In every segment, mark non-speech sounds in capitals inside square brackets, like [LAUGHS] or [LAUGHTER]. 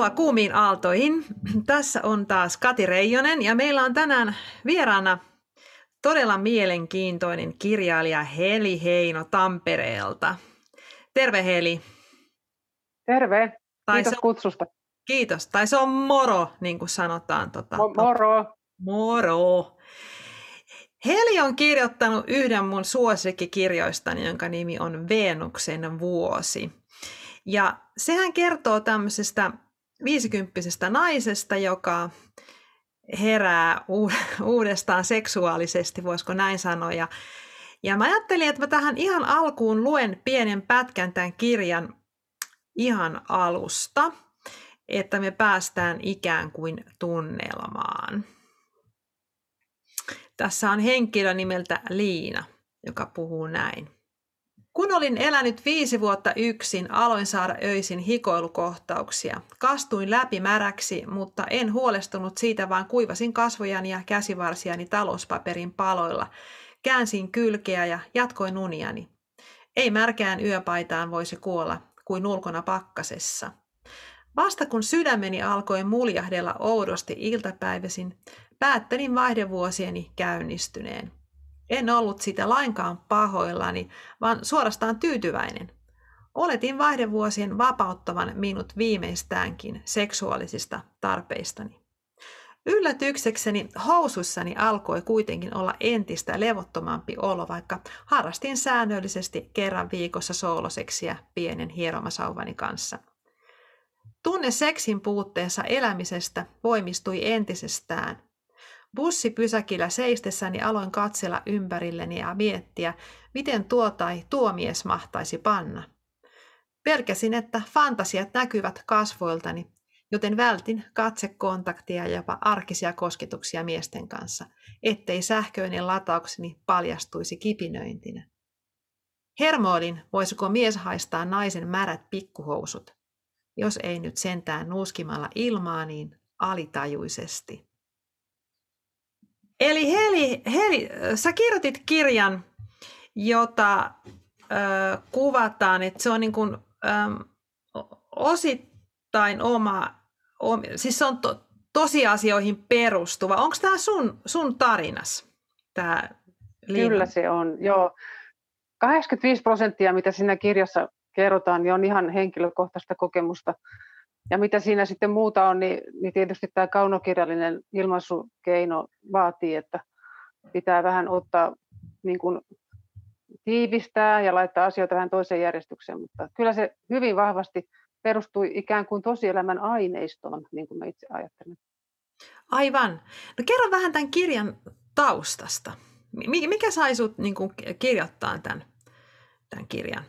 Tervetuloa kuumiin aaltoihin. Tässä on taas Kati Reijonen ja meillä on tänään vieraana todella mielenkiintoinen kirjailija Heli Heino Tampereelta. Terve Heli. Terve. Tai Kiitos kutsusta. Kiitos. Tai se on moro, niin kuin sanotaan. Tota, Mo- moro. Moro. Heli on kirjoittanut yhden mun suosikkikirjoistani, jonka nimi on Venuksen vuosi. Ja sehän kertoo tämmöisestä viisikymppisestä naisesta, joka herää uudestaan seksuaalisesti, voisiko näin sanoa. Ja, ja mä ajattelin, että mä tähän ihan alkuun luen pienen pätkän tämän kirjan ihan alusta, että me päästään ikään kuin tunnelmaan. Tässä on henkilö nimeltä Liina, joka puhuu näin. Kun olin elänyt viisi vuotta yksin, aloin saada öisin hikoilukohtauksia. Kastuin läpi märäksi, mutta en huolestunut siitä, vaan kuivasin kasvojani ja käsivarsiani talouspaperin paloilla. Käänsin kylkeä ja jatkoin uniani. Ei märkään yöpaitaan voisi kuolla kuin ulkona pakkasessa. Vasta kun sydämeni alkoi muljahdella oudosti iltapäiväsin, päättelin vaihdevuosieni käynnistyneen. En ollut sitä lainkaan pahoillani, vaan suorastaan tyytyväinen. Oletin vaihdevuosien vapauttavan minut viimeistäänkin seksuaalisista tarpeistani. Yllätyksekseni housuissani alkoi kuitenkin olla entistä levottomampi olo, vaikka harrastin säännöllisesti kerran viikossa sooloseksiä pienen hieromasauvani kanssa. Tunne seksin puutteessa elämisestä voimistui entisestään – Bussipysäkillä seistessäni aloin katsella ympärilleni ja miettiä, miten tuo tai tuo mies mahtaisi panna. Pelkäsin, että fantasiat näkyvät kasvoiltani, joten vältin katsekontaktia ja jopa arkisia kosketuksia miesten kanssa, ettei sähköinen lataukseni paljastuisi kipinöintinä. Hermoilin, voisiko mies haistaa naisen märät pikkuhousut. Jos ei nyt sentään nuuskimalla ilmaa, niin alitajuisesti. Eli Heli, Heli, sä kirjoitit kirjan, jota ö, kuvataan, että se on niin kuin, ö, osittain oma, om, siis se on to, tosiasioihin perustuva. Onko tämä sun, sun tarinas? Tää Kyllä se on, joo. 85 prosenttia, mitä siinä kirjassa kerrotaan, niin on ihan henkilökohtaista kokemusta. Ja mitä siinä sitten muuta on, niin, niin tietysti tämä kaunokirjallinen ilmaisukeino vaatii, että pitää vähän ottaa niin kuin tiivistää ja laittaa asioita vähän toiseen järjestykseen, mutta kyllä se hyvin vahvasti perustui ikään kuin tosielämän aineistoon, niin kuin mä itse ajattelen. Aivan. No kerro vähän tämän kirjan taustasta. Mikä sai sinut niin kirjoittaa tämän, tämän kirjan?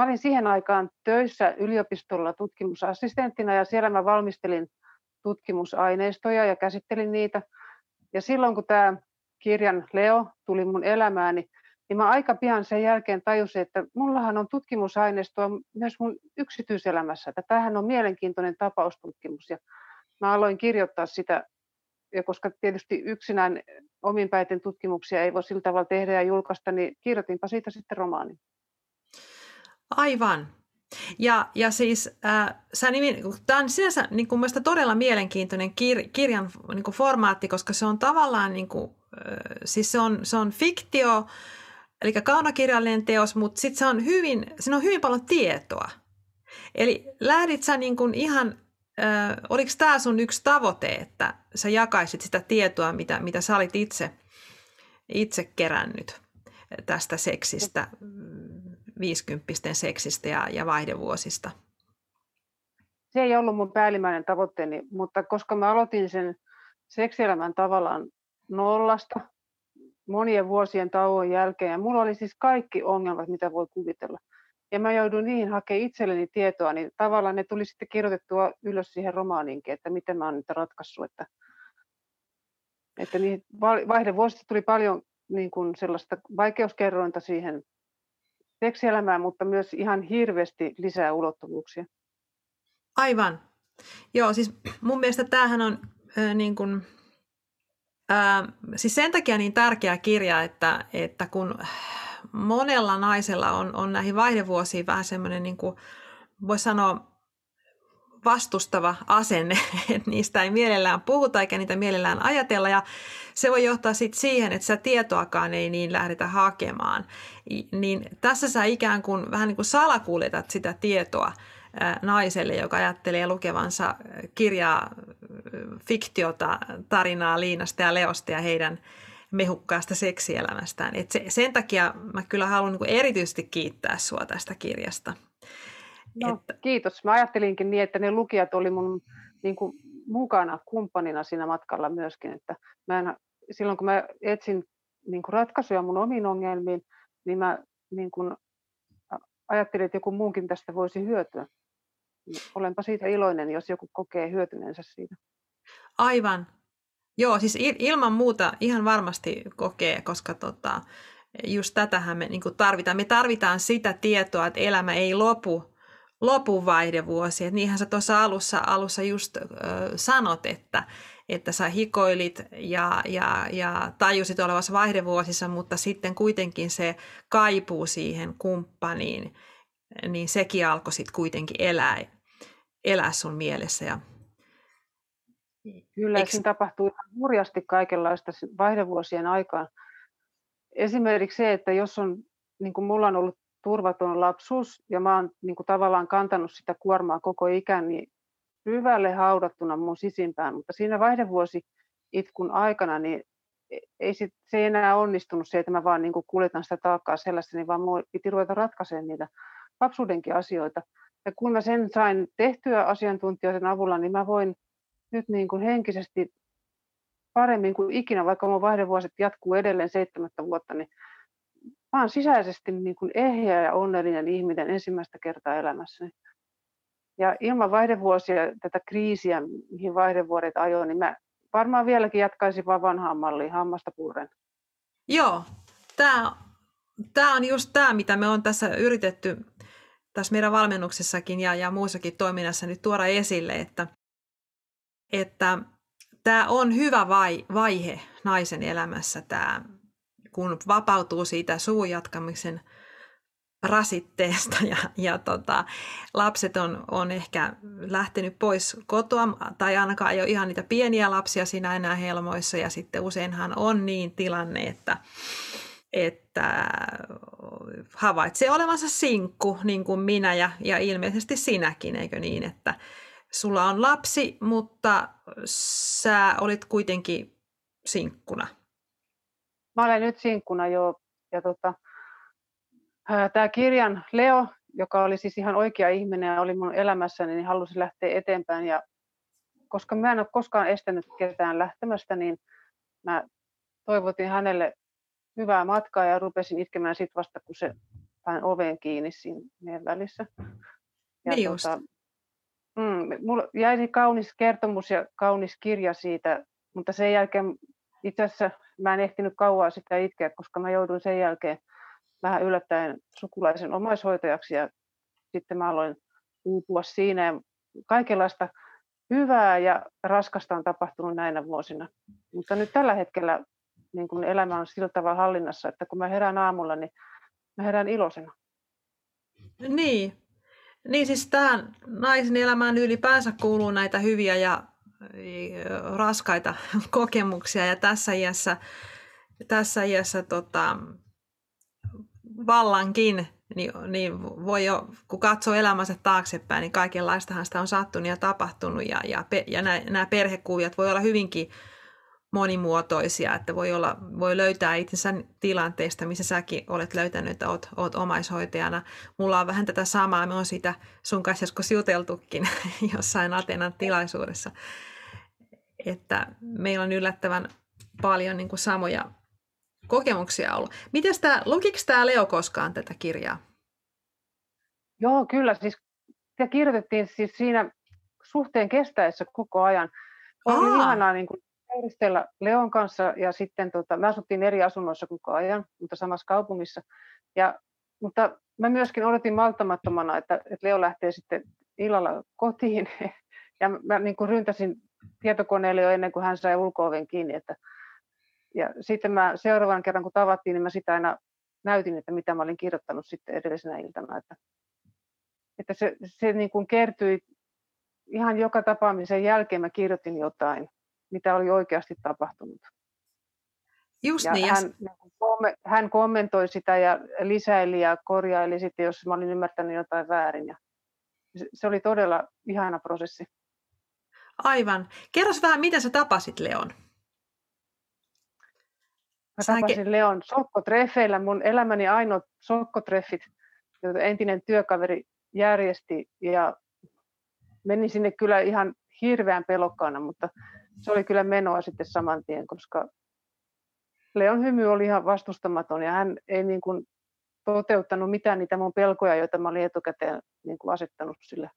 Mä olin siihen aikaan töissä yliopistolla tutkimusassistenttina ja siellä mä valmistelin tutkimusaineistoja ja käsittelin niitä. Ja silloin kun tämä kirjan Leo tuli mun elämääni, niin mä aika pian sen jälkeen tajusin, että mullahan on tutkimusaineistoa myös mun yksityiselämässä, että tämähän on mielenkiintoinen tapaustutkimus. Ja mä aloin kirjoittaa sitä, ja koska tietysti yksinään omin päiten tutkimuksia ei voi sillä tavalla tehdä ja julkaista, niin kirjoitinpa siitä sitten romaanin. Aivan. Ja, ja siis äh, tämä on sinänsä niin kuin todella mielenkiintoinen kir, kirjan niin kuin formaatti, koska se on tavallaan, niin kuin, äh, siis se on, se on fiktio, eli kaunokirjallinen teos, mutta sitten se on hyvin, siinä on hyvin paljon tietoa. Eli lähdit sä niin kuin ihan, äh, oliko tämä sun yksi tavoite, että sä jakaisit sitä tietoa, mitä, mitä sä olit itse, itse kerännyt tästä seksistä viisikymppisten seksistä ja, ja vaihdevuosista? Se ei ollut mun päällimmäinen tavoitteeni, mutta koska mä aloitin sen seksielämän tavallaan nollasta monien vuosien tauon jälkeen, ja mulla oli siis kaikki ongelmat, mitä voi kuvitella. Ja mä jouduin niihin hakemaan itselleni tietoa, niin tavallaan ne tuli sitten kirjoitettua ylös siihen romaaniinkin, että miten mä oon niitä ratkaissut. Että, että niin vaihdevuosista tuli paljon niin kuin sellaista vaikeuskerrointa siihen seksielämään, mutta myös ihan hirveästi lisää ulottuvuuksia. Aivan. Joo, siis mun mielestä tämähän on äh, niin kuin, äh, siis sen takia niin tärkeä kirja, että, että kun monella naisella on, on näihin vaihdevuosiin vähän semmoinen, niin voisi sanoa, vastustava asenne, [LAUGHS] että niistä ei mielellään puhuta eikä niitä mielellään ajatella ja se voi johtaa sitten siihen, että sä tietoakaan ei niin lähdetä hakemaan. Niin tässä sä ikään kuin vähän niin kuin salakuljetat sitä tietoa naiselle, joka ajattelee lukevansa kirjaa, fiktiota, tarinaa Liinasta ja Leosta ja heidän mehukkaasta seksielämästään. Et se, sen takia mä kyllä haluan niin erityisesti kiittää sua tästä kirjasta. No, että... Kiitos. Mä ajattelinkin niin, että ne lukijat oli mun niin kuin, mukana kumppanina siinä matkalla myöskin. Että mä en, silloin kun mä etsin niin kuin ratkaisuja mun omiin ongelmiin, niin mä niin kuin, ajattelin, että joku muunkin tästä voisi hyötyä. Olenpa siitä iloinen, jos joku kokee hyötyneensä siitä. Aivan. Joo, siis ilman muuta ihan varmasti kokee, koska tota, just tätähän me niin tarvitaan. Me tarvitaan sitä tietoa, että elämä ei lopu lopuvaihdevuosi. Et niinhän sä tuossa alussa, alussa just ö, sanot, että, että sä hikoilit ja, ja, ja tajusit olevassa vaihdevuosissa, mutta sitten kuitenkin se kaipuu siihen kumppaniin, niin sekin alkoi sitten kuitenkin elää, elää sun mielessä. Ja Kyllä, Eks... siinä tapahtuu ihan hurjasti kaikenlaista vaihdevuosien aikaan. Esimerkiksi se, että jos on, niin kuin mulla on ollut turvaton lapsuus ja mä oon niin kuin tavallaan kantanut sitä kuormaa koko ikän niin syvälle haudattuna mun sisimpään, mutta siinä vaihdevuosi itkun aikana niin e, ei sit, se ei enää onnistunut se, että mä vaan niin kuin kuljetan sitä taakkaa sellaista, niin vaan mun piti ruveta ratkaisemaan niitä lapsuudenkin asioita. Ja kun mä sen sain tehtyä asiantuntijoiden avulla, niin mä voin nyt niin kuin henkisesti paremmin kuin ikinä, vaikka mun vaihdevuosit jatkuu edelleen seitsemättä vuotta, niin mä oon sisäisesti niin kuin ehjä ja onnellinen ihminen ensimmäistä kertaa elämässäni. Ja ilman vaihdevuosia, tätä kriisiä, mihin vaihdevuodet ajoin, niin mä varmaan vieläkin jatkaisin vaan vanhaan malliin hammasta purren. Joo, tämä tämä on just tämä, mitä me on tässä yritetty tässä meidän valmennuksessakin ja, ja muussakin toiminnassa nyt tuoda esille, että, että tämä on hyvä vai, vaihe naisen elämässä, tämä kun vapautuu siitä suujatkamisen rasitteesta ja, ja tota, lapset on, on ehkä lähtenyt pois kotoa tai ainakaan ei ole ihan niitä pieniä lapsia siinä enää helmoissa ja sitten useinhan on niin tilanne, että, että havaitsee olevansa sinkku niin kuin minä ja, ja ilmeisesti sinäkin, eikö niin, että sulla on lapsi, mutta sä olit kuitenkin sinkkuna. Mä olen nyt sinkkuna jo. Ja tota, tämä kirjan Leo, joka oli siis ihan oikea ihminen ja oli mun elämässäni, niin halusi lähteä eteenpäin. Ja koska mä en ole koskaan estänyt ketään lähtemästä, niin mä toivotin hänelle hyvää matkaa ja rupesin itkemään sitten vasta, kun se pain oveen kiinni siinä meidän välissä. Ja niin tota, mm, mulla jäi kaunis kertomus ja kaunis kirja siitä, mutta sen jälkeen itse asiassa mä en ehtinyt kauaa sitä itkeä, koska mä jouduin sen jälkeen vähän yllättäen sukulaisen omaishoitajaksi ja sitten mä aloin uupua siinä ja kaikenlaista hyvää ja raskasta on tapahtunut näinä vuosina. Mutta nyt tällä hetkellä niin kun elämä on sillä tavalla hallinnassa, että kun mä herään aamulla, niin mä herään iloisena. Niin. Niin siis tähän naisen elämään ylipäänsä kuuluu näitä hyviä ja raskaita [LAUGHS] kokemuksia ja tässä iässä, tässä iässä tota, vallankin, niin, niin voi jo, kun katsoo elämänsä taaksepäin, niin kaikenlaistahan sitä on sattunut ja tapahtunut ja, ja, ja nämä, nämä perhekuviot voi olla hyvinkin monimuotoisia, että voi, olla, voi löytää itsensä tilanteesta, missä säkin olet löytänyt, että olet, olet omaishoitajana. Mulla on vähän tätä samaa, me on siitä sun kanssa joskus juteltukin [LAUGHS] jossain Atenan tilaisuudessa että meillä on yllättävän paljon niin kuin samoja kokemuksia ollut. Miten tämä, lukiko tämä Leo koskaan tätä kirjaa? Joo, kyllä. Siis sitä kirjoitettiin siis siinä suhteen kestäessä koko ajan. Oli Aa. ihanaa niin kuin seurustella Leon kanssa ja sitten tota, me asuttiin eri asunnoissa koko ajan, mutta samassa kaupungissa. Ja, mutta mä myöskin odotin malttamattomana, että, että Leo lähtee sitten illalla kotiin [LAUGHS] ja mä niin kuin ryntäsin tietokoneelle jo ennen kuin hän sai ulko kiinni. Että, ja sitten mä seuraavan kerran kun tavattiin, niin mä sitä aina näytin, että mitä mä olin kirjoittanut sitten edellisenä iltana. Että, että se, se niin kuin kertyi ihan joka tapaamisen jälkeen mä kirjoitin jotain, mitä oli oikeasti tapahtunut. Just ja niin. hän, niin hän kommentoi sitä ja lisäili ja korjaili sitten, jos mä olin ymmärtänyt jotain väärin. Ja se oli todella ihana prosessi. Aivan. Kerros vähän, miten sä tapasit Leon? Mä tapasin Leon sokkotreffeillä. Mun elämäni ainoat sokkotreffit, joita entinen työkaveri järjesti. Ja menin sinne kyllä ihan hirveän pelokkaana, mutta se oli kyllä menoa sitten saman tien, koska Leon hymy oli ihan vastustamaton ja hän ei niin kuin toteuttanut mitään niitä mun pelkoja, joita mä olin etukäteen niin kuin asettanut sille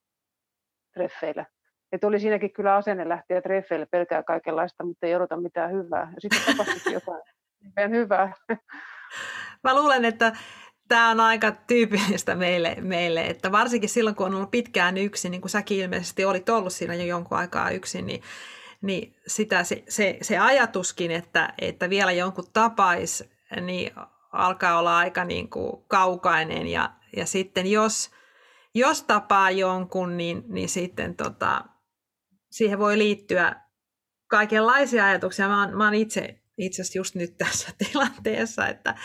treffeille. Että oli siinäkin kyllä asenne lähteä treffeille, pelkää kaikenlaista, mutta ei odota mitään hyvää. Ja sitten tapahtui [LAUGHS] jotain hyvää. Mä luulen, että tämä on aika tyypillistä meille, meille, että varsinkin silloin, kun on ollut pitkään yksin, niin kuin säkin ilmeisesti olit ollut siinä jo jonkun aikaa yksin, niin, niin sitä, se, se, se ajatuskin, että, että vielä jonkun tapais, niin alkaa olla aika niin kuin kaukainen ja, ja sitten jos, jos tapaa jonkun, niin, niin sitten tota, siihen voi liittyä kaikenlaisia ajatuksia. Mä oon, mä oon itse, itse asiassa just nyt tässä [LAUGHS] tilanteessa, että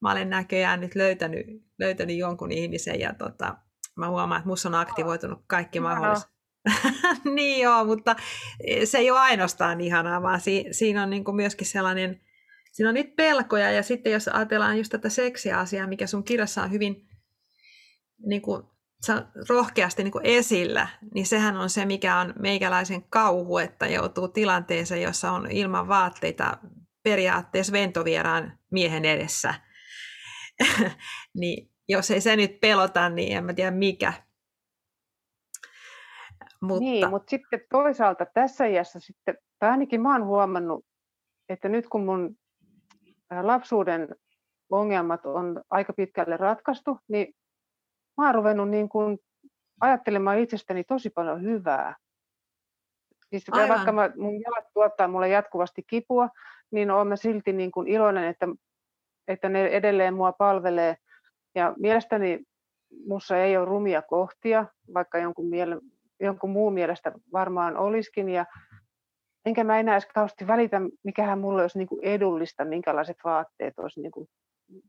mä olen näköjään nyt löytänyt, löytänyt jonkun ihmisen ja tota, mä huomaan, että musta on aktivoitunut kaikki mahdolliset. [LAUGHS] niin joo, mutta se ei ole ainoastaan ihanaa, vaan si- siinä on niin kuin myöskin sellainen, siinä on niitä pelkoja ja sitten jos ajatellaan just tätä seksiasiaa, mikä sun kirjassa on hyvin niin kuin, rohkeasti niin kuin esillä, niin sehän on se, mikä on meikäläisen kauhu, että joutuu tilanteeseen, jossa on ilman vaatteita periaatteessa ventovieraan miehen edessä. [LAUGHS] niin jos ei se nyt pelota, niin en mä tiedä mikä. Mutta... Niin, mutta sitten toisaalta tässä iässä sitten, tai ainakin mä oon huomannut, että nyt kun mun lapsuuden ongelmat on aika pitkälle ratkaistu, niin mä oon ruvennut niin kuin ajattelemaan itsestäni tosi paljon hyvää. Siis Aivan. vaikka mä, mun jalat tuottaa mulle jatkuvasti kipua, niin olen mä silti niin kuin iloinen, että, että ne edelleen mua palvelee. Ja mielestäni mussa ei ole rumia kohtia, vaikka jonkun, miele, jonkun muun mielestä varmaan olisikin. Ja enkä mä enää edes kauheasti välitä, mikähän mulle olisi niin kuin edullista, minkälaiset vaatteet olisi niin kuin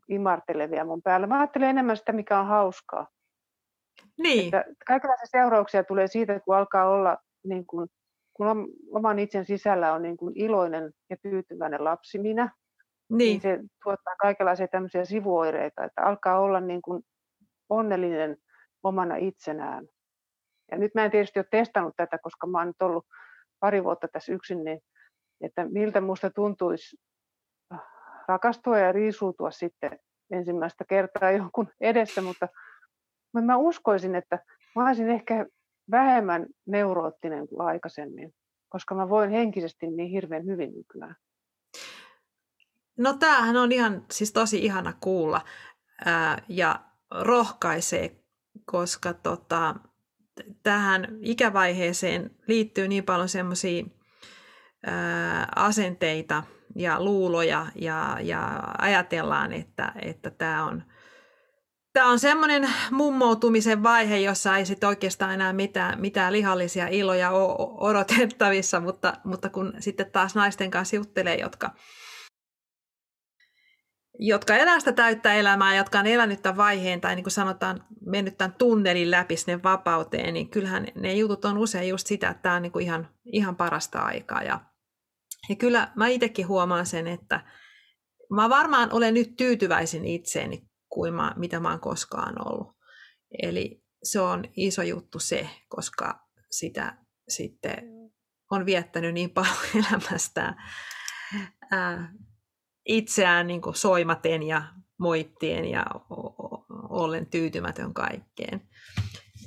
imartelevia mun päällä. Mä ajattelen enemmän sitä, mikä on hauskaa. Niin. Että kaikenlaisia seurauksia tulee siitä, kun alkaa olla, niin kuin, kun oman itsen sisällä on niin kuin iloinen ja tyytyväinen lapsi minä, niin. niin se tuottaa kaikenlaisia tämmöisiä sivuoireita, että alkaa olla niin kuin onnellinen omana itsenään. Ja nyt mä en tietysti ole testannut tätä, koska mä oon nyt ollut pari vuotta tässä yksin, niin että miltä musta tuntuisi rakastua ja riisuutua sitten ensimmäistä kertaa [LAUGHS] jonkun edessä, mutta mä uskoisin, että mä olisin ehkä vähemmän neuroottinen kuin aikaisemmin, koska mä voin henkisesti niin hirveän hyvin nykyään. No tämähän on ihan, siis tosi ihana kuulla ää, ja rohkaisee, koska tota, tähän ikävaiheeseen liittyy niin paljon semmoisia asenteita ja luuloja ja, ja ajatellaan, että, että tämä on, tämä on semmoinen mummoutumisen vaihe, jossa ei sit oikeastaan enää mitään, mitään lihallisia iloja ole odotettavissa, mutta, mutta kun sitten taas naisten kanssa juttelee, jotka, jotka elää sitä täyttä elämää, jotka on elänyt tämän vaiheen tai niin kuin sanotaan, mennyt tämän tunnelin läpi sinne vapauteen, niin kyllähän ne jutut on usein just sitä, että tämä on niin kuin ihan, ihan parasta aikaa. Ja, ja kyllä mä itsekin huomaan sen, että mä varmaan olen nyt tyytyväisin itseeni kuin mä, mitä mä oon koskaan ollut. Eli se on iso juttu se, koska sitä sitten on viettänyt niin paljon [LAUGHS] elämästä ää, itseään niin kuin soimaten ja moittien ja ollen tyytymätön kaikkeen.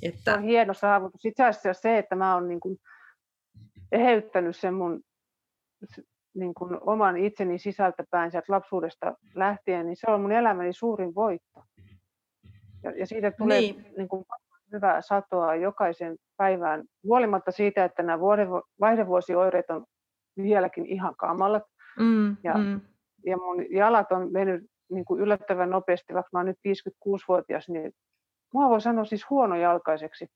Että... Se on hieno saavutus. Itse asiassa se, että mä oon niin kuin eheyttänyt sen mun niin kuin oman itseni sisältäpäin sieltä lapsuudesta lähtien, niin se on mun elämäni suurin voitto. Ja, ja siitä tulee niin. Niin kuin hyvää satoa jokaisen päivään, huolimatta siitä, että nämä vuoden, vaihdevuosioireet on vieläkin ihan kamalat. Mm, ja, mm. ja mun jalat on mennyt niin kuin yllättävän nopeasti, vaikka mä oon nyt 56-vuotias, niin mua voi sanoa siis huonojalkaiseksi.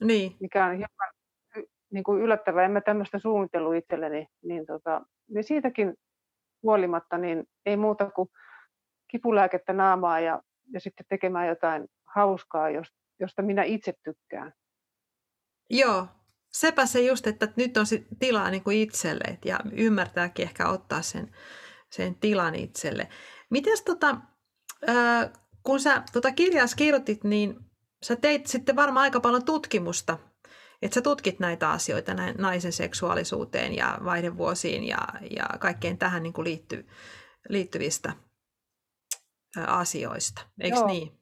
Niin. Mikä on hieman niin kuin yllättävää, en mä tämmöistä suunnitellut itselleni, niin, tota, niin siitäkin huolimatta niin ei muuta kuin kipulääkettä naamaa ja, ja sitten tekemään jotain hauskaa, josta minä itse tykkään. Joo, sepä se just, että nyt on tilaa niin kuin itselle ja ymmärtääkin ehkä ottaa sen, sen tilan itselle. Mites tota, kun sä tota kirjaa kirjoitit, niin sä teit sitten varmaan aika paljon tutkimusta, että sä tutkit näitä asioita näin naisen seksuaalisuuteen ja vaihdevuosiin ja, ja kaikkeen tähän niin kuin liitty, liittyvistä asioista, eikö Joo, niin?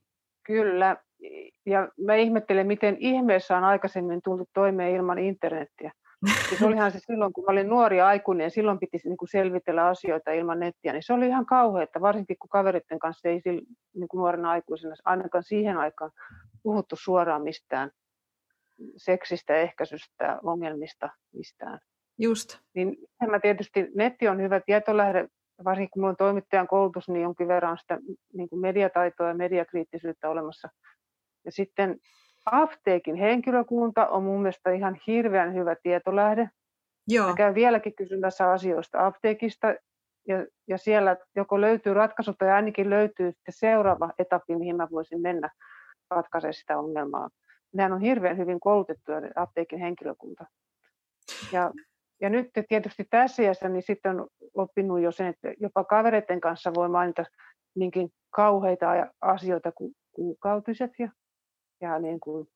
Kyllä, ja mä ihmettelen, miten ihmeessä on aikaisemmin tullut toimeen ilman internettiä. Siis olihan se silloin, kun mä olin nuori aikuinen ja silloin piti niin kuin selvitellä asioita ilman nettiä, niin se oli ihan kauheaa, varsinkin kun kaveritten kanssa ei niin kuin nuorena aikuisena ainakaan siihen aikaan puhuttu suoraan mistään seksistä, ehkäisystä, ongelmista, mistään. Just. Niin mä tietysti, netti on hyvä tietolähde, varsinkin kun minulla on toimittajan koulutus, niin jonkin verran sitä niin kuin mediataitoa ja mediakriittisyyttä olemassa. Ja sitten apteekin henkilökunta on mun mielestä ihan hirveän hyvä tietolähde. Joo. Mä käyn vieläkin kysymässä asioista apteekista ja, ja siellä joko löytyy ratkaisu tai ainakin löytyy sitten seuraava etappi, mihin mä voisin mennä ratkaisemaan sitä ongelmaa. Nehän on hirveän hyvin koulutettuja apteekin henkilökunta. Ja, ja nyt tietysti tässä iässä niin sitten on oppinut jo sen, että jopa kavereiden kanssa voi mainita niinkin kauheita asioita kuin kuukautiset ja ja niin kuin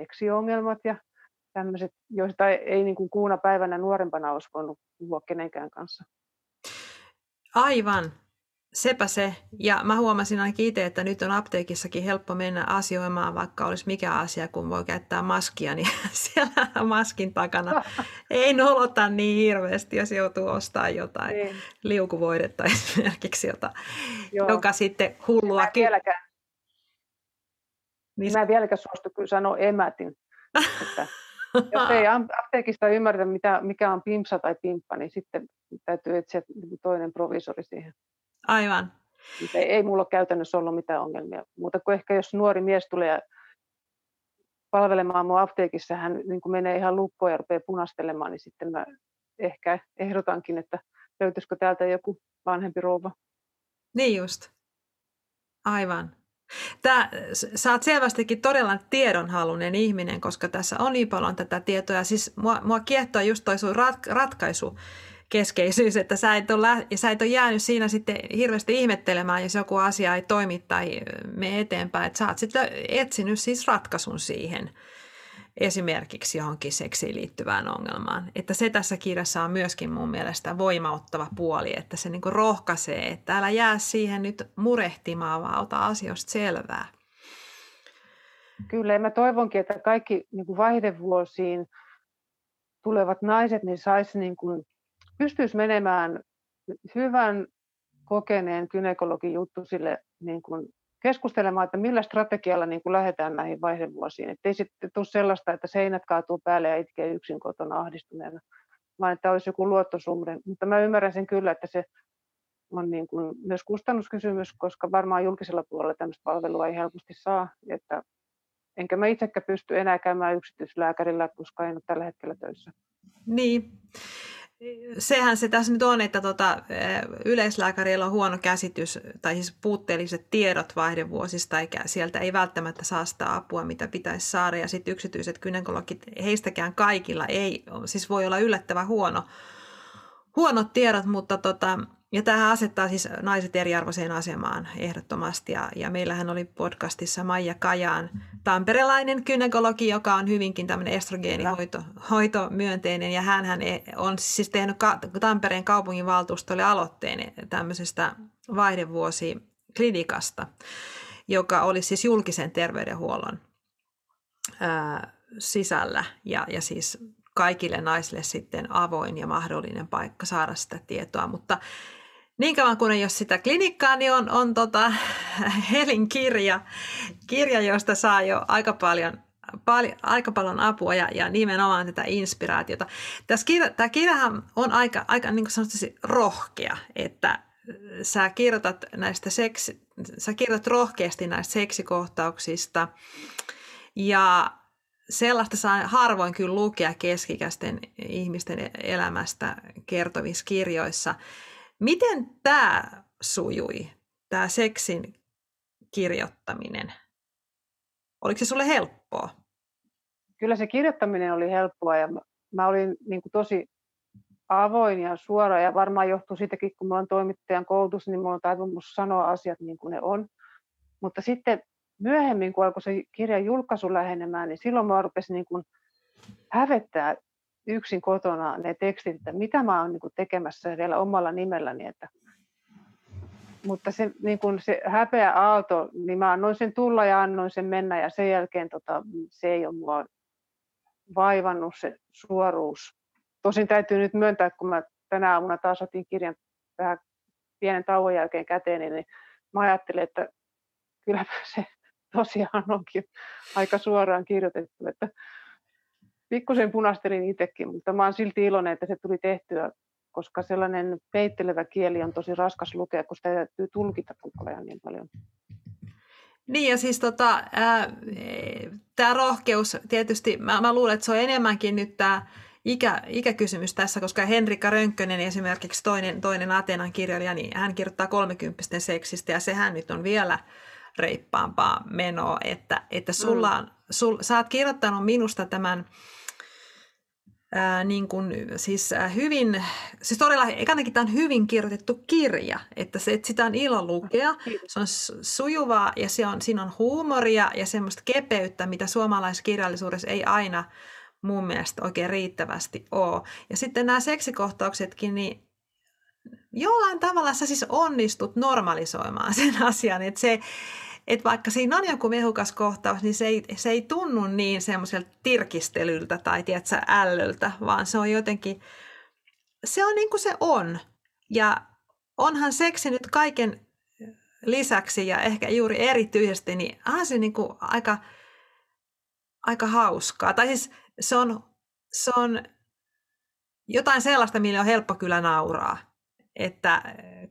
seksiongelmat ja tämmöiset, joista ei niin kuin kuuna päivänä nuorempana olisi voinut puhua kenenkään kanssa. Aivan, sepä se. Ja mä huomasin ainakin itse, että nyt on apteekissakin helppo mennä asioimaan, vaikka olisi mikä asia, kun voi käyttää maskia, niin [LAUGHS] siellä maskin takana [LAUGHS] ei nolota niin hirveästi, jos joutuu ostamaan jotain niin. liukuvoidetta [LAUGHS] esimerkiksi, jota, joka sitten hullua... Mä vieläkään, niin... Mä en vieläkään suostu kyllä sanoa emätin. Että jos ei apteekista ymmärrä, mitä, mikä on pimpsa tai pimppa, niin sitten täytyy etsiä toinen provisori siihen. Aivan. Ei, ei mulla ole käytännössä ollut mitään ongelmia. Mutta kuin ehkä jos nuori mies tulee palvelemaan mua apteekissa, hän niin kuin menee ihan lukkoon ja rupeaa punastelemaan, niin sitten mä ehkä ehdotankin, että löytyisikö täältä joku vanhempi rouva. Niin just. Aivan. Tää, sä oot selvästikin todella tiedonhalunen ihminen, koska tässä on niin paljon tätä tietoa. Siis mua, mua kiehtoo just toi sun rat, ratkaisu keskeisyys, että sä et, ole, ja sä et ole jäänyt siinä sitten hirveästi ihmettelemään, jos joku asia ei toimi tai mene eteenpäin. Että sä oot sitten etsinyt siis ratkaisun siihen esimerkiksi johonkin seksiin liittyvään ongelmaan. Että se tässä kirjassa on myöskin mun mielestä voimauttava puoli, että se niin rohkaisee, että älä jää siihen nyt murehtimaan, vaan ota asioista selvää. Kyllä, ja mä toivonkin, että kaikki niin kuin vaihdevuosiin tulevat naiset niin sais niin kuin, pystyisi menemään hyvän kokeneen gynekologin juttu sille niin kuin keskustelemaan, että millä strategialla niin kuin lähdetään näihin vaihdevuosiin. Että ei sitten tule sellaista, että seinät kaatuu päälle ja itkee yksin kotona ahdistuneena, vaan että olisi joku luottosumre. Mutta mä ymmärrän sen kyllä, että se on niin kuin myös kustannuskysymys, koska varmaan julkisella puolella tämmöistä palvelua ei helposti saa. Että enkä mä itsekään pysty enää käymään yksityislääkärillä, koska en ole tällä hetkellä töissä. Niin sehän se tässä nyt on, että tota, yleislääkärillä on huono käsitys tai siis puutteelliset tiedot vaihdevuosista, eikä sieltä ei välttämättä saa sitä apua, mitä pitäisi saada. Ja sitten yksityiset kynekologit, heistäkään kaikilla ei, siis voi olla yllättävän huono, huonot tiedot, mutta tota, ja tähän asettaa siis naiset eriarvoiseen asemaan ehdottomasti. Ja, ja meillähän oli podcastissa Maija Kajaan tamperelainen kynekologi, joka on hyvinkin tämmöinen estrogeenihoito myönteinen. Ja hän on siis tehnyt Tampereen kaupunginvaltuustolle aloitteen tämmöisestä vaihdevuosi-klinikasta, joka oli siis julkisen terveydenhuollon ää, sisällä. Ja, ja siis kaikille naisille sitten avoin ja mahdollinen paikka saada sitä tietoa, mutta niin kauan kuin ei ole sitä klinikkaa, niin on, on tota [LAUGHS] Helin kirja, kirja, josta saa jo aika paljon, paljon, aika paljon apua ja, ja nimenomaan tätä inspiraatiota. Tässä kirja, tämä kirjahan on aika, aika niin kuin rohkea, että sä kirjoitat, näistä seksi, sä kirjoitat rohkeasti näistä seksikohtauksista ja sellaista saa harvoin kyllä lukea keskikäisten ihmisten elämästä kertovissa kirjoissa. Miten tämä sujui, tämä seksin kirjoittaminen? Oliko se sulle helppoa? Kyllä se kirjoittaminen oli helppoa ja mä, mä olin niin kuin tosi avoin ja suora ja varmaan johtuu siitäkin, kun mulla on toimittajan koulutus, niin mulla on taipumus sanoa asiat niin kuin ne on. Mutta sitten myöhemmin, kun alkoi se kirjan julkaisu lähenemään, niin silloin mä rupesin niin kuin hävettää yksin kotona ne tekstit, että mitä mä oon niin tekemässä vielä omalla nimelläni. Että mutta se, niin kun se häpeä aalto, niin mä annoin sen tulla ja annoin sen mennä ja sen jälkeen tota, se ei ole mua vaivannut se suoruus. Tosin täytyy nyt myöntää, kun mä tänä aamuna taas otin kirjan vähän pienen tauon jälkeen käteen, niin mä ajattelin, että kyllä se tosiaan onkin aika suoraan kirjoitettu, että pikkusen punastelin itsekin, mutta mä oon silti iloinen, että se tuli tehtyä koska sellainen peittelevä kieli on tosi raskas lukea, kun sitä täytyy tulkita koko ajan niin paljon. Niin ja siis tota, tämä rohkeus, tietysti mä, mä luulen, että se on enemmänkin nyt tämä ikä, ikäkysymys tässä, koska Henrikka Rönkkönen esimerkiksi toinen, toinen Atenan kirjailija, niin hän kirjoittaa 30 seksistä ja sehän nyt on vielä reippaampaa menoa, että, että sulla on, sul, sä oot kirjoittanut minusta tämän ää, niin kuin, siis ää, hyvin, siis todella, ekanakin tämä on hyvin kirjoitettu kirja, että, se, että sitä on ilo lukea, se on sujuvaa ja se on, siinä on huumoria ja semmoista kepeyttä, mitä suomalaiskirjallisuudessa ei aina mun mielestä oikein riittävästi ole. Ja sitten nämä seksikohtauksetkin, niin jollain tavalla sä siis onnistut normalisoimaan sen asian, että se, että vaikka siinä on joku mehukas kohtaus, niin se ei, se ei tunnu niin semmoiselta tirkistelyltä tai tiedätkö, ällöltä, vaan se on jotenkin, se on niin kuin se on. Ja onhan seksi nyt kaiken lisäksi ja ehkä juuri erityisesti, niin onhan se niin kuin aika, aika hauskaa. Tai siis se on, se on jotain sellaista, millä on helppo kyllä nauraa että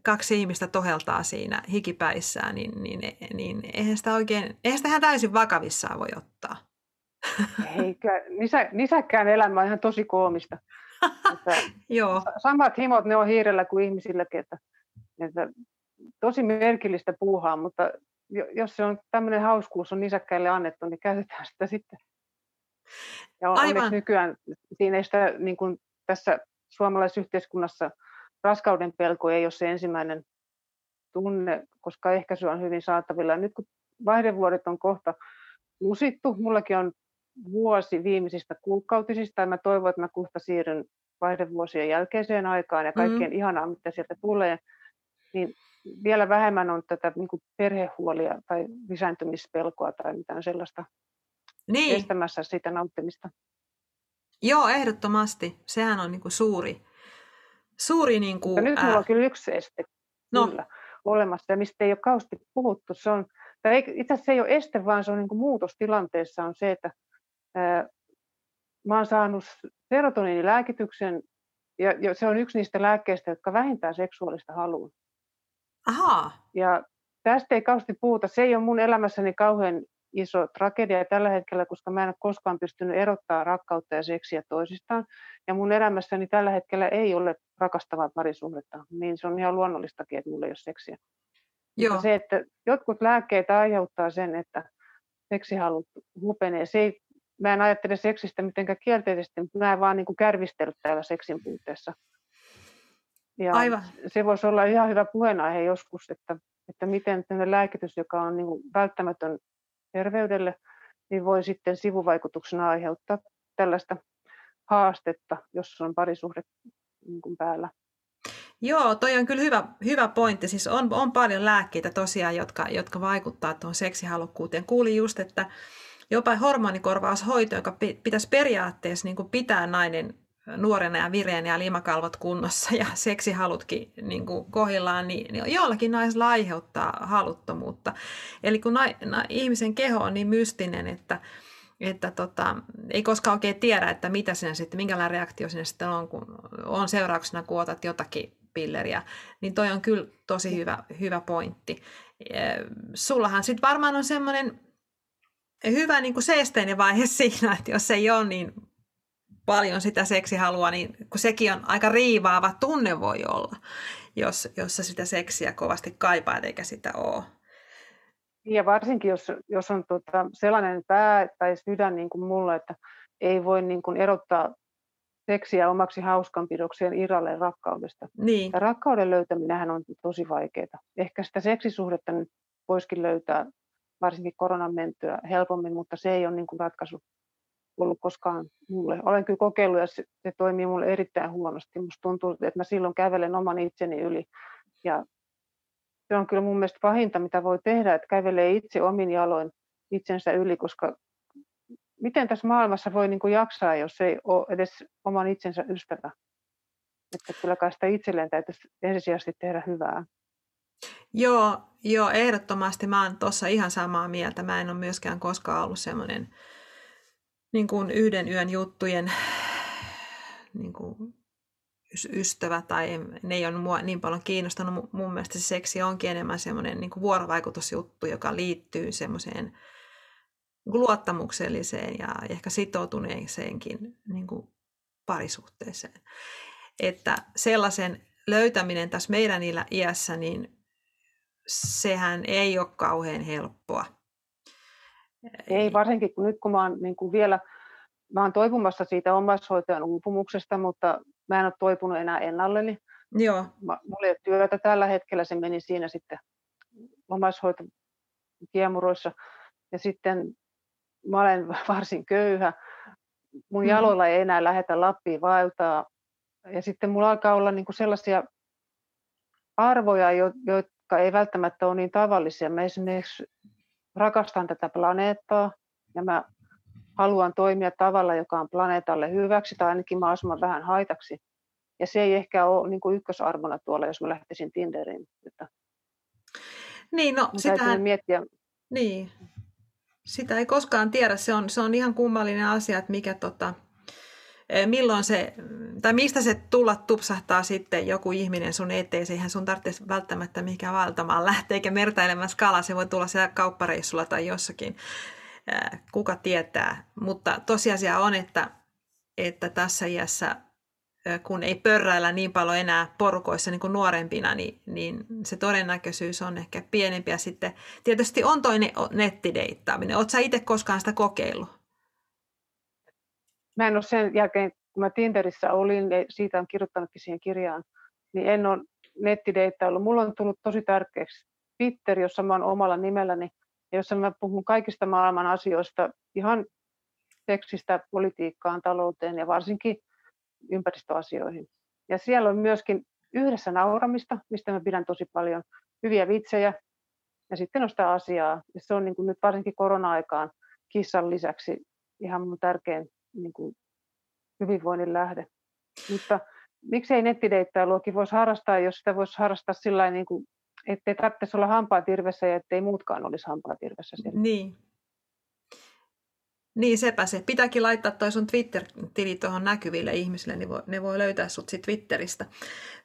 kaksi ihmistä toheltaa siinä hikipäissään, niin, niin, niin eihän sitä oikein, eihän sitä ihan täysin vakavissaan voi ottaa. Eikä, nisä, nisäkkään elämä on ihan tosi koomista. Että [LAUGHS] Joo. Samat himot ne on hiirellä kuin ihmisilläkin, että, että tosi merkillistä puuhaa, mutta jos se on tämmöinen hauskuus on nisäkkäille annettu, niin käytetään sitä sitten. Ja Aivan. onneksi nykyään siinä ei sitä niin kuin tässä suomalaisessa yhteiskunnassa – raskauden pelko ei ole se ensimmäinen tunne, koska ehkäisy on hyvin saatavilla. Nyt kun vaihdevuodet on kohta lusittu, mullakin on vuosi viimeisistä kuukautisista ja mä toivon, että mä kohta siirryn vaihdevuosien jälkeiseen aikaan ja kaikkien mm. ihanaa, mitä sieltä tulee, niin vielä vähemmän on tätä niin kuin perhehuolia tai lisääntymispelkoa tai mitään sellaista niin. estämässä sitä nauttimista. Joo, ehdottomasti. Sehän on niin kuin suuri, suuri... Niin kuin, nyt mulla on kyllä yksi este no. kyllä olemassa, ja mistä ei ole kauheasti puhuttu. Se on, tai itse asiassa se ei ole este, vaan se on niin kuin muutostilanteessa on se, että ää, mä oon saanut serotoniinilääkityksen, ja, ja se on yksi niistä lääkkeistä, jotka vähintään seksuaalista halua. Aha. Ja tästä ei kauheasti puhuta. Se ei ole mun elämässäni kauhean iso tragedia tällä hetkellä, koska mä en ole koskaan pystynyt erottaa rakkautta ja seksiä toisistaan. Ja mun elämässäni tällä hetkellä ei ole rakastavaa parisuhdetta, niin se on ihan luonnollistakin, että mulla ei ole seksiä. Joo. Mutta se, että jotkut lääkkeet aiheuttaa sen, että seksihalut hupenee. Se ei, mä en ajattele seksistä mitenkään kielteisesti, mutta mä en vaan niin kuin kärvistellä täällä seksin puutteessa. Ja Aivan. se voisi olla ihan hyvä puheenaihe joskus, että, että miten lääkitys, joka on niin kuin välttämätön terveydelle, niin voi sitten sivuvaikutuksena aiheuttaa tällaista haastetta, jos on parisuhde niin kuin päällä. Joo, toi on kyllä hyvä, hyvä pointti. Siis on, on paljon lääkkeitä tosiaan, jotka, jotka vaikuttaa tuohon seksihalukkuuteen. Kuulin just, että jopa hormonikorvaushoito, joka pitäisi periaatteessa niin kuin pitää nainen nuorena ja vireänä ja limakalvot kunnossa ja seksihalutkin niin kuin kohillaan, niin, niin jollakin naisilla aiheuttaa haluttomuutta. Eli kun na, na, ihmisen keho on niin mystinen, että, että tota, ei koskaan oikein tiedä, että mitä sinä sitten, minkälainen reaktio sinne sitten on, kun on seurauksena, kun otat jotakin pilleriä, niin toi on kyllä tosi hyvä, hyvä pointti. Sullahan sitten varmaan on semmoinen hyvä niin kuin seesteinen vaihe [LAUGHS] siinä, että jos ei ole niin paljon sitä seksihalua, niin kun sekin on aika riivaava tunne voi olla, jos, jos sä sitä seksiä kovasti kaipaat eikä sitä ole. Ja varsinkin, jos, jos on tota sellainen pää tai sydän niin kuin mulla, että ei voi niin kuin erottaa seksiä omaksi hauskanpidokseen irralle rakkaudesta. Niin. Ja rakkauden löytäminen on tosi vaikeaa. Ehkä sitä seksisuhdetta voisikin löytää varsinkin koronan mentyä helpommin, mutta se ei ole niin kuin ratkaisu ollut koskaan mulle. Olen kyllä kokeillut ja se, se toimii mulle erittäin huonosti. Musta tuntuu, että mä silloin kävelen oman itseni yli. Ja se on kyllä mun mielestä pahinta, mitä voi tehdä, että kävelee itse omin jaloin itsensä yli, koska miten tässä maailmassa voi niin kuin jaksaa, jos ei ole edes oman itsensä ystävä? Että kyllä kai sitä itselleen täytyisi ensisijaisesti tehdä hyvää. Joo, joo ehdottomasti. Mä oon tuossa ihan samaa mieltä. Mä en ole myöskään koskaan ollut semmoinen niin kuin yhden yön juttujen niin kuin ystävä tai ne ei ole mua niin paljon kiinnostanut. Mun mielestä se seksi onkin enemmän semmoinen niin kuin vuorovaikutusjuttu, joka liittyy semmoiseen luottamukselliseen ja ehkä sitoutuneeseenkin niin kuin parisuhteeseen. Että sellaisen löytäminen tässä meidän iässä, niin sehän ei ole kauhean helppoa. Ei, varsinkin kun nyt kun mä oon niin kuin vielä, mä oon toipumassa siitä omaishoitajan uupumuksesta, mutta mä en ole toipunut enää ennalleni. Joo. Mä, mulla ei ole työtä tällä hetkellä, se meni siinä sitten omaishoitokiemuroissa. Ja sitten mä olen [LAUGHS] varsin köyhä. Mun mm. jaloilla ei enää lähetä Lappiin vaeltaa. Ja sitten mulla alkaa olla niin kuin sellaisia arvoja, jotka ei välttämättä ole niin tavallisia. Mä esimerkiksi rakastan tätä planeettaa ja mä haluan toimia tavalla, joka on planeetalle hyväksi tai ainakin mahdollisimman vähän haitaksi. Ja se ei ehkä ole niin kuin ykkösarvona tuolla, jos mä lähtisin Tinderiin. Että niin, no sitähän... miettiä. Niin. Sitä ei koskaan tiedä. Se on, se on ihan kummallinen asia, että mikä tota, milloin se, tai mistä se tulla tupsahtaa sitten joku ihminen sun eteen. Eihän sun tarvitse välttämättä mihinkään valtamaan lähteä eikä mertailemaan skala. Se voi tulla siellä kauppareissulla tai jossakin. Kuka tietää. Mutta tosiasia on, että, että tässä iässä kun ei pörräillä niin paljon enää porukoissa niin kuin nuorempina, niin, niin se todennäköisyys on ehkä pienempi. Ja sitten tietysti on toinen nettideittaaminen. Oletko itse koskaan sitä kokeillut? Mä en ole sen jälkeen, kun mä Tinderissä olin, ja siitä on kirjoittanutkin siihen kirjaan, niin en ole nettideittailu. Mulla on tullut tosi tärkeäksi Twitter, jossa mä oon omalla nimelläni, ja jossa mä puhun kaikista maailman asioista, ihan tekstistä politiikkaan, talouteen ja varsinkin ympäristöasioihin. Ja siellä on myöskin yhdessä nauramista, mistä mä pidän tosi paljon, hyviä vitsejä, ja sitten on sitä asiaa. Ja se on niin kuin nyt varsinkin korona-aikaan kissan lisäksi ihan mun tärkein niin kuin hyvinvoinnin lähde. Mutta miksei nettideittailuakin voisi harrastaa, jos sitä voisi harrastaa sillä niin ettei tarvitsisi olla hampaatirvessä ja ettei muutkaan olisi hampaatirvessä siellä. Niin. Niin, sepä se. Pitääkin laittaa toi sun Twitter-tili tuohon näkyville ihmisille, niin voi, ne voi löytää sut sit Twitteristä.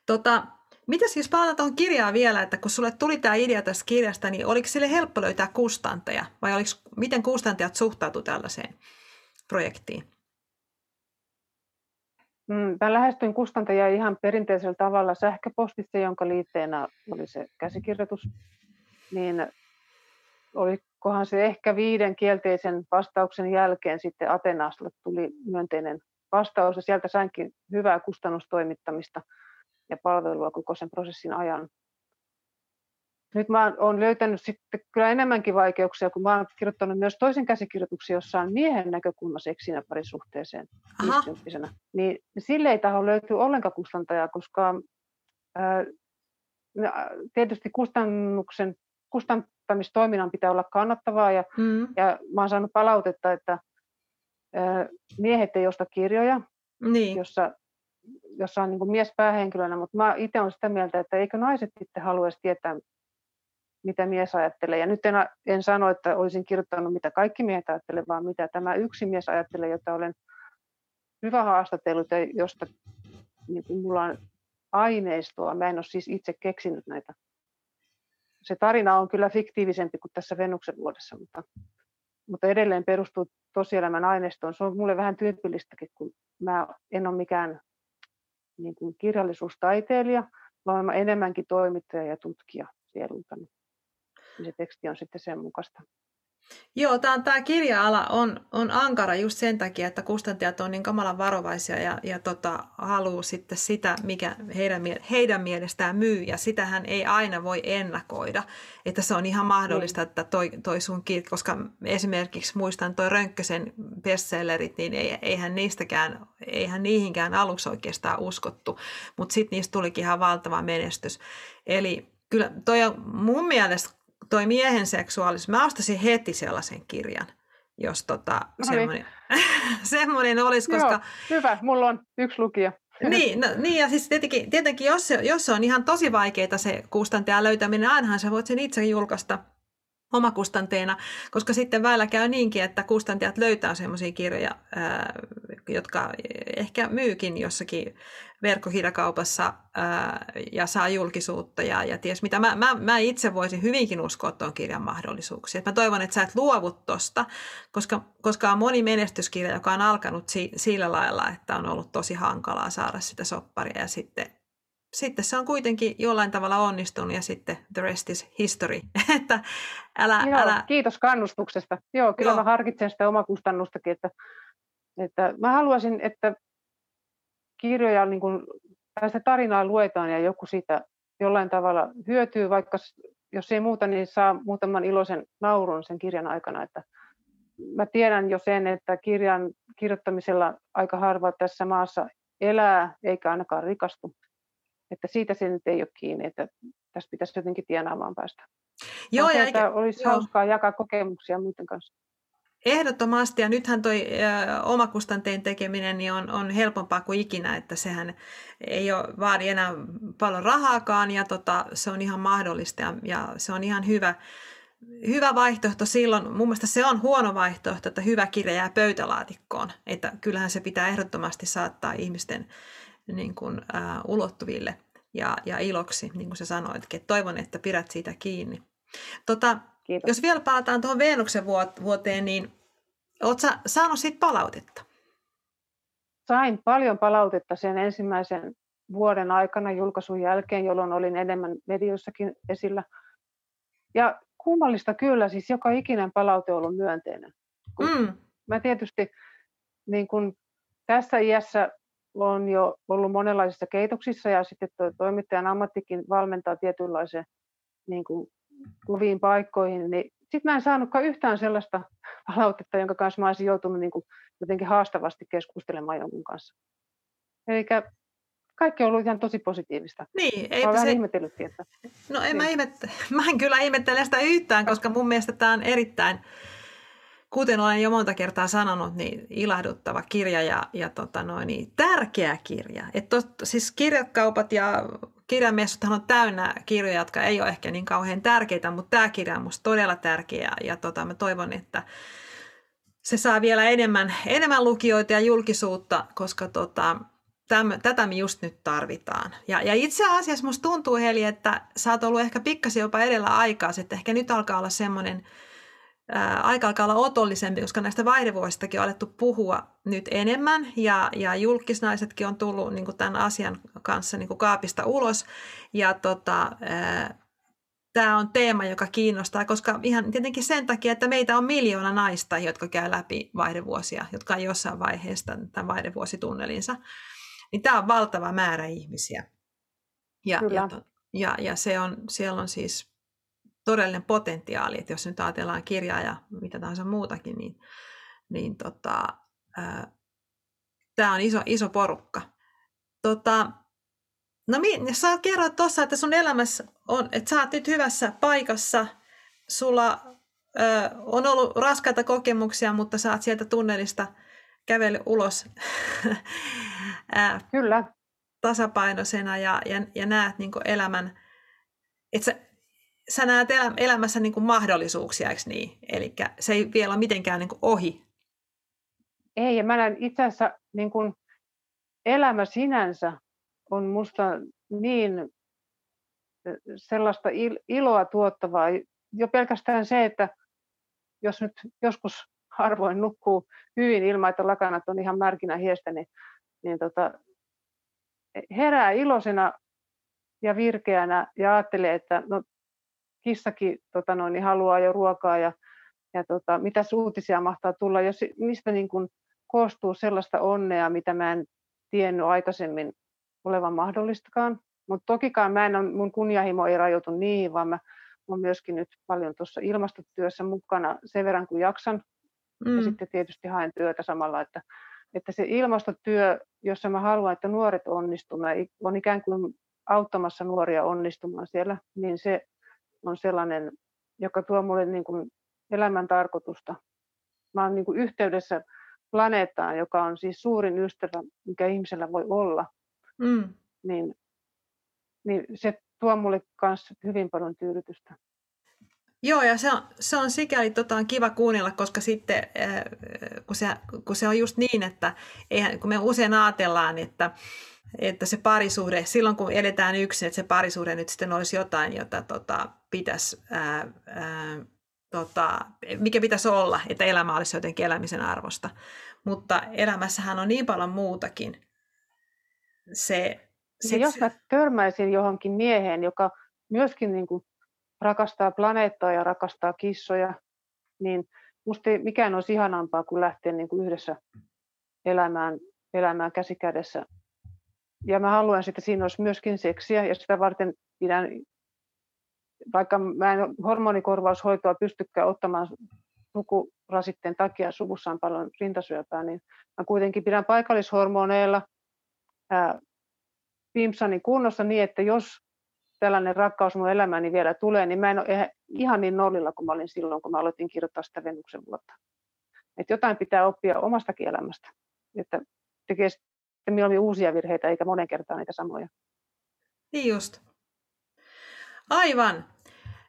Tota, mitäs jos palataan tuohon kirjaan vielä, että kun sulle tuli tämä idea tästä kirjasta, niin oliko sille helppo löytää kustantaja? Vai oliko, miten kustantajat suhtautu tällaiseen projektiin? Mm, mä lähestyin kustantajia ihan perinteisellä tavalla sähköpostitse, jonka liitteenä oli se käsikirjoitus. Niin olikohan se ehkä viiden kielteisen vastauksen jälkeen sitten Atenasta tuli myönteinen vastaus ja sieltä sainkin hyvää kustannustoimittamista ja palvelua koko sen prosessin ajan nyt mä oon löytänyt sitten kyllä enemmänkin vaikeuksia, kun mä oon kirjoittanut myös toisen käsikirjoituksen, jossa on miehen näkökulma seksinä parisuhteeseen Niin sille ei taho löytyy ollenkaan kustantajaa, koska ää, tietysti kustannuksen, kustantamistoiminnan pitää olla kannattavaa ja, mm. ja mä oon saanut palautetta, että ää, miehet ei osta kirjoja, niin. jossa jossa on niin mies päähenkilönä, mutta mä itse olen sitä mieltä, että eikö naiset sitten haluaisi tietää, mitä mies ajattelee. Ja nyt en, en sano, että olisin kirjoittanut, mitä kaikki miehet ajattelevat, vaan mitä tämä yksi mies ajattelee, jota olen hyvä haastatellut ja josta niin kuin mulla on aineistoa. Mä en ole siis itse keksinyt näitä. Se tarina on kyllä fiktiivisempi kuin tässä Venuksen vuodessa, mutta mutta edelleen perustuu tosielämän aineistoon. Se on mulle vähän tyypillistäkin, kun mä en ole mikään niin kuin kirjallisuustaiteilija, vaan mä enemmänkin toimittaja ja tutkija sielultani. Se teksti on sitten sen mukaista. Joo, tämä, tämä kirja-ala on, on ankara just sen takia, että kustantajat on niin kamalan varovaisia ja, ja tota, haluaa sitten sitä, mikä heidän, heidän mielestään myy. Ja sitähän ei aina voi ennakoida, että se on ihan mahdollista, mm. että toi, toi sun kirja, koska esimerkiksi muistan toi Rönkkösen bestsellerit, niin ei, eihän niistäkään, eihän niihinkään aluksi oikeastaan uskottu, mutta sitten niistä tulikin ihan valtava menestys. Eli kyllä toi on mun mielestä toi miehen seksuaalisuus, mä ostasin heti sellaisen kirjan, jos tota, no niin. semmoinen, [LAUGHS] semmoinen olisi, koska... Joo, hyvä, mulla on yksi lukija. [LAUGHS] Niin, no, niin ja siis tietenkin, tietenkin jos, se, jos se on ihan tosi vaikeaa se kustantajan löytäminen, ainahan sä voit sen itse julkaista omakustanteena, koska sitten väillä käy niinkin, että kustantajat löytää sellaisia kirjoja, jotka ehkä myykin jossakin verkkokirjakaupassa ja saa julkisuutta ja, ja ties mitä. Mä, mä, mä itse voisin hyvinkin uskoa tuon kirjan mahdollisuuksia. Mä toivon, että sä et luovu tosta, koska, koska on moni menestyskirja, joka on alkanut si, sillä lailla, että on ollut tosi hankalaa saada sitä sopparia ja sitten sitten se on kuitenkin jollain tavalla onnistunut ja sitten the rest is history. [LAUGHS] että älä, Joo, älä... Kiitos kannustuksesta. Joo, kyllä Joo. mä harkitsen sitä omakustannustakin, että, että mä haluaisin, että kirjoja, niin kuin, sitä tarinaa luetaan ja joku siitä jollain tavalla hyötyy, vaikka jos ei muuta, niin saa muutaman iloisen naurun sen kirjan aikana. Että mä tiedän jo sen, että kirjan kirjoittamisella aika harva tässä maassa elää eikä ainakaan rikastu. Että siitä se nyt ei ole kiinni, että tässä pitäisi jotenkin tienaamaan päästä. Joo, ja eikä, olisi joo. hauskaa jakaa kokemuksia muiden kanssa. Ehdottomasti, ja nythän toi omakustanteen tekeminen niin on, on helpompaa kuin ikinä, että sehän ei ole, vaadi enää paljon rahaakaan, ja tota, se on ihan mahdollista, ja, ja se on ihan hyvä, hyvä vaihtoehto silloin. Mun mielestä se on huono vaihtoehto, että hyvä kirja jää pöytälaatikkoon, että kyllähän se pitää ehdottomasti saattaa ihmisten niin kuin, ää, ulottuville ja, ja iloksi, niin kuin sä sanoitkin. Et toivon, että pidät siitä kiinni. Tota, jos vielä palataan tuohon Veenuksen vuoteen, niin oletko saanut siitä palautetta? Sain paljon palautetta sen ensimmäisen vuoden aikana julkaisun jälkeen, jolloin olin enemmän medioissakin esillä. Ja kummallista kyllä, siis joka ikinen palaute on ollut myönteinen. Mm. Mä tietysti niin kun tässä iässä on jo ollut monenlaisissa keitoksissa ja sitten tuo toimittajan ammattikin valmentaa tietynlaiseen niin kuin koviin paikkoihin, niin sitten mä en saanutkaan yhtään sellaista [LAUGHS] palautetta, jonka kanssa mä olisin joutunut niin kuin jotenkin haastavasti keskustelemaan jonkun kanssa. Eli kaikki on ollut ihan tosi positiivista. Niin, mä se... ihmetellyt että... No en niin. mä, ihmette... [LAUGHS] mä en kyllä ihmettele sitä yhtään, koska mun mielestä tämä on erittäin, kuten olen jo monta kertaa sanonut, niin ilahduttava kirja ja, ja tota noin, niin tärkeä kirja. Et tos, siis kirjakaupat ja kirjamessuthan on täynnä kirjoja, jotka ei ole ehkä niin kauhean tärkeitä, mutta tämä kirja on minusta todella tärkeä ja tota, mä toivon, että se saa vielä enemmän, enemmän lukijoita ja julkisuutta, koska tota, täm, tätä me just nyt tarvitaan. Ja, ja itse asiassa musta tuntuu, Heli, että sä oot ollut ehkä pikkasen jopa edellä aikaa, että ehkä nyt alkaa olla semmoinen – aika alkaa olla otollisempi, koska näistä vaihdevuosistakin on alettu puhua nyt enemmän ja, ja julkisnaisetkin on tullut niin kuin tämän asian kanssa niin kuin kaapista ulos. Ja tota, tämä on teema, joka kiinnostaa, koska ihan tietenkin sen takia, että meitä on miljoona naista, jotka käy läpi vaihdevuosia, jotka on jossain vaiheessa tämän vaihdevuositunnelinsa. Niin tämä on valtava määrä ihmisiä. Ja, ja, ja, ja se on, siellä on siis todellinen potentiaali, että jos nyt ajatellaan kirjaa ja mitä tahansa muutakin, niin, niin tota, tämä on iso, iso porukka. Tota, no sä kerroit tuossa, että sun elämässä on, että sä oot nyt hyvässä paikassa, sulla ö, on ollut raskaita kokemuksia, mutta sä oot sieltä tunnelista kävely ulos [LAUGHS] Kyllä. tasapainoisena ja, ja, ja näet niin elämän, että sä sä näet elämässä niin kuin mahdollisuuksia, eikö niin? Eli se ei vielä ole mitenkään niin kuin ohi. Ei, ja mä näen itse asiassa niin kuin elämä sinänsä on musta niin sellaista iloa tuottavaa. Jo pelkästään se, että, jos nyt joskus harvoin nukkuu hyvin ilman, että lakanat on ihan märkinä hiestä, niin, niin tota, herää iloisena ja virkeänä ja ajattelee, että no, kissakin tota noin, niin haluaa jo ruokaa ja, ja tota, mitä uutisia mahtaa tulla, jos mistä niin kuin koostuu sellaista onnea, mitä mä en tiennyt aikaisemmin olevan mahdollistakaan. Mutta tokikaan mä en ole, mun kunnianhimo ei rajoitu niihin, vaan mä olen myöskin nyt paljon tuossa ilmastotyössä mukana sen verran kuin jaksan. Mm. Ja sitten tietysti haen työtä samalla, että, että se ilmastotyö, jossa mä haluan, että nuoret onnistumaan, on ikään kuin auttamassa nuoria onnistumaan siellä, niin se on sellainen, joka tuo mulle niin kuin elämän tarkoitusta. Mä olen niin kuin yhteydessä planeettaan, joka on siis suurin ystävä, mikä ihmisellä voi olla. Mm. Niin, niin se tuo mulle myös hyvin paljon tyydytystä. Joo, ja se on, se on sikäli tota, on kiva kuunnella, koska sitten äh, kun, se, kun se on just niin, että eihän, kun me usein ajatellaan, että, että se parisuhde, silloin kun eletään yksin, että se parisuhde nyt sitten olisi jotain, jota tota, pitäisi, ää, ää, tota, mikä pitäisi olla, että elämä olisi jotenkin elämisen arvosta. Mutta elämässähän on niin paljon muutakin. Se, se, jos mä törmäisin johonkin mieheen, joka myöskin niin kuin rakastaa planeettaa ja rakastaa kissoja, niin musta ei mikään olisi ihanampaa kuin lähteä niin kuin yhdessä elämään, elämään käsi kädessä. Ja mä haluan, että siinä olisi myöskin seksiä ja sitä varten pidän, vaikka mä en hormonikorvaushoitoa pystykään ottamaan sukurasitteen takia, suvussa on paljon rintasyöpää, niin mä kuitenkin pidän paikallishormoneilla ää, Pimpsani kunnossa niin, että jos tällainen rakkaus mun elämääni vielä tulee, niin mä en ole ihan niin nollilla kuin mä olin silloin, kun mä aloitin kirjoittaa sitä Venuksen vuotta. Että jotain pitää oppia omastakin elämästä, että tekee sitten mieluummin uusia virheitä eikä monen kertaan niitä samoja. Niin just. Aivan.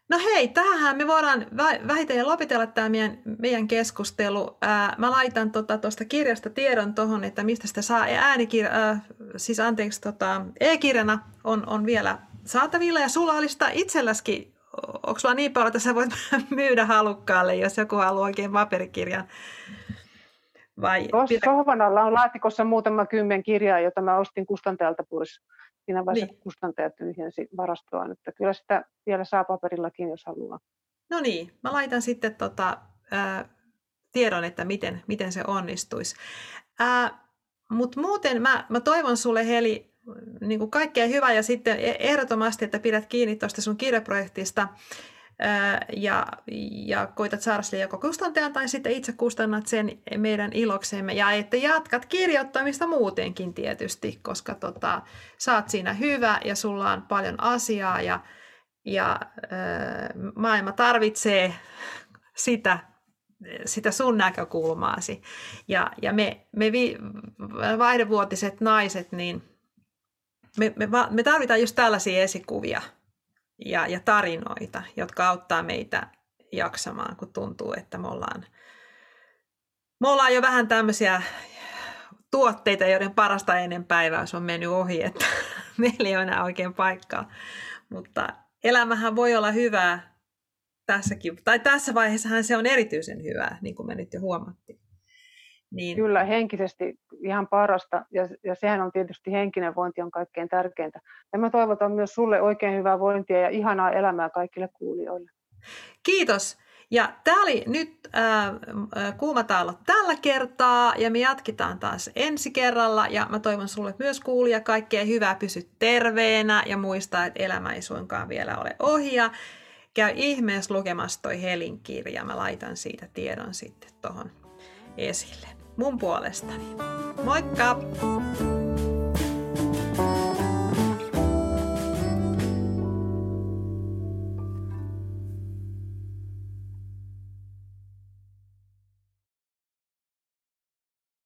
No hei, tähän me voidaan vähitellen lopetella tämä meidän, meidän keskustelu. Ää, mä laitan tuosta tota, kirjasta tiedon tuohon, että mistä sitä saa. Äänikirja, äh, siis anteeksi, tota, e-kirjana on, on vielä saatavilla. Ja sulla olisi sitä itselläskin, onko sulla niin paljon, että sä voit [LAUGHS] myydä halukkaalle, jos joku haluaa oikein paperikirjan? Vai Tuossa sohvan alla on laatikossa muutama kymmen kirjaa, jota mä ostin kustantajalta pois siinä vaiheessa, niin. kustantaja tyhjensi varastoa. Että kyllä sitä vielä saa paperillakin, jos haluaa. No niin, mä laitan sitten tota, ää, tiedon, että miten, miten se onnistuisi. Mutta muuten mä, mä toivon sulle Heli niin kuin kaikkea hyvää ja sitten e-, ehdottomasti, että pidät kiinni tuosta sun kirjaprojektista ja, ja koitat saada sille joko kustantajan tai sitten itse kustannat sen meidän iloksemme ja että jatkat kirjoittamista muutenkin tietysti, koska tota, saat siinä hyvä ja sulla on paljon asiaa ja, ja äh, maailma tarvitsee sitä, sitä sun näkökulmaasi. Ja, ja me, me vi, vaihdevuotiset naiset, niin me, me, me tarvitaan just tällaisia esikuvia – ja, ja tarinoita, jotka auttaa meitä jaksamaan, kun tuntuu, että me ollaan, me ollaan jo vähän tämmöisiä tuotteita, joiden parasta ennen päivää on mennyt ohi, että [LAUGHS] meillä ei ole enää oikein paikkaa. Mutta elämähän voi olla hyvää tässäkin, tai tässä vaiheessahan se on erityisen hyvää, niin kuin me nyt jo huomattiin. Niin. Kyllä, henkisesti ihan parasta, ja, ja sehän on tietysti henkinen vointi on kaikkein tärkeintä. Ja mä toivotan myös sulle oikein hyvää vointia ja ihanaa elämää kaikille kuulijoille. Kiitos. Ja tämä oli nyt äh, Kuumataalo tällä kertaa ja me jatketaan taas ensi kerralla ja mä toivon sulle myös kuulia kaikkea hyvää, pysy terveenä ja muista, että elämä ei suinkaan vielä ole ohi ja käy ihmeessä lukemassa toi Helin kirja, mä laitan siitä tiedon sitten tuohon esille mun puolestani. Moikka!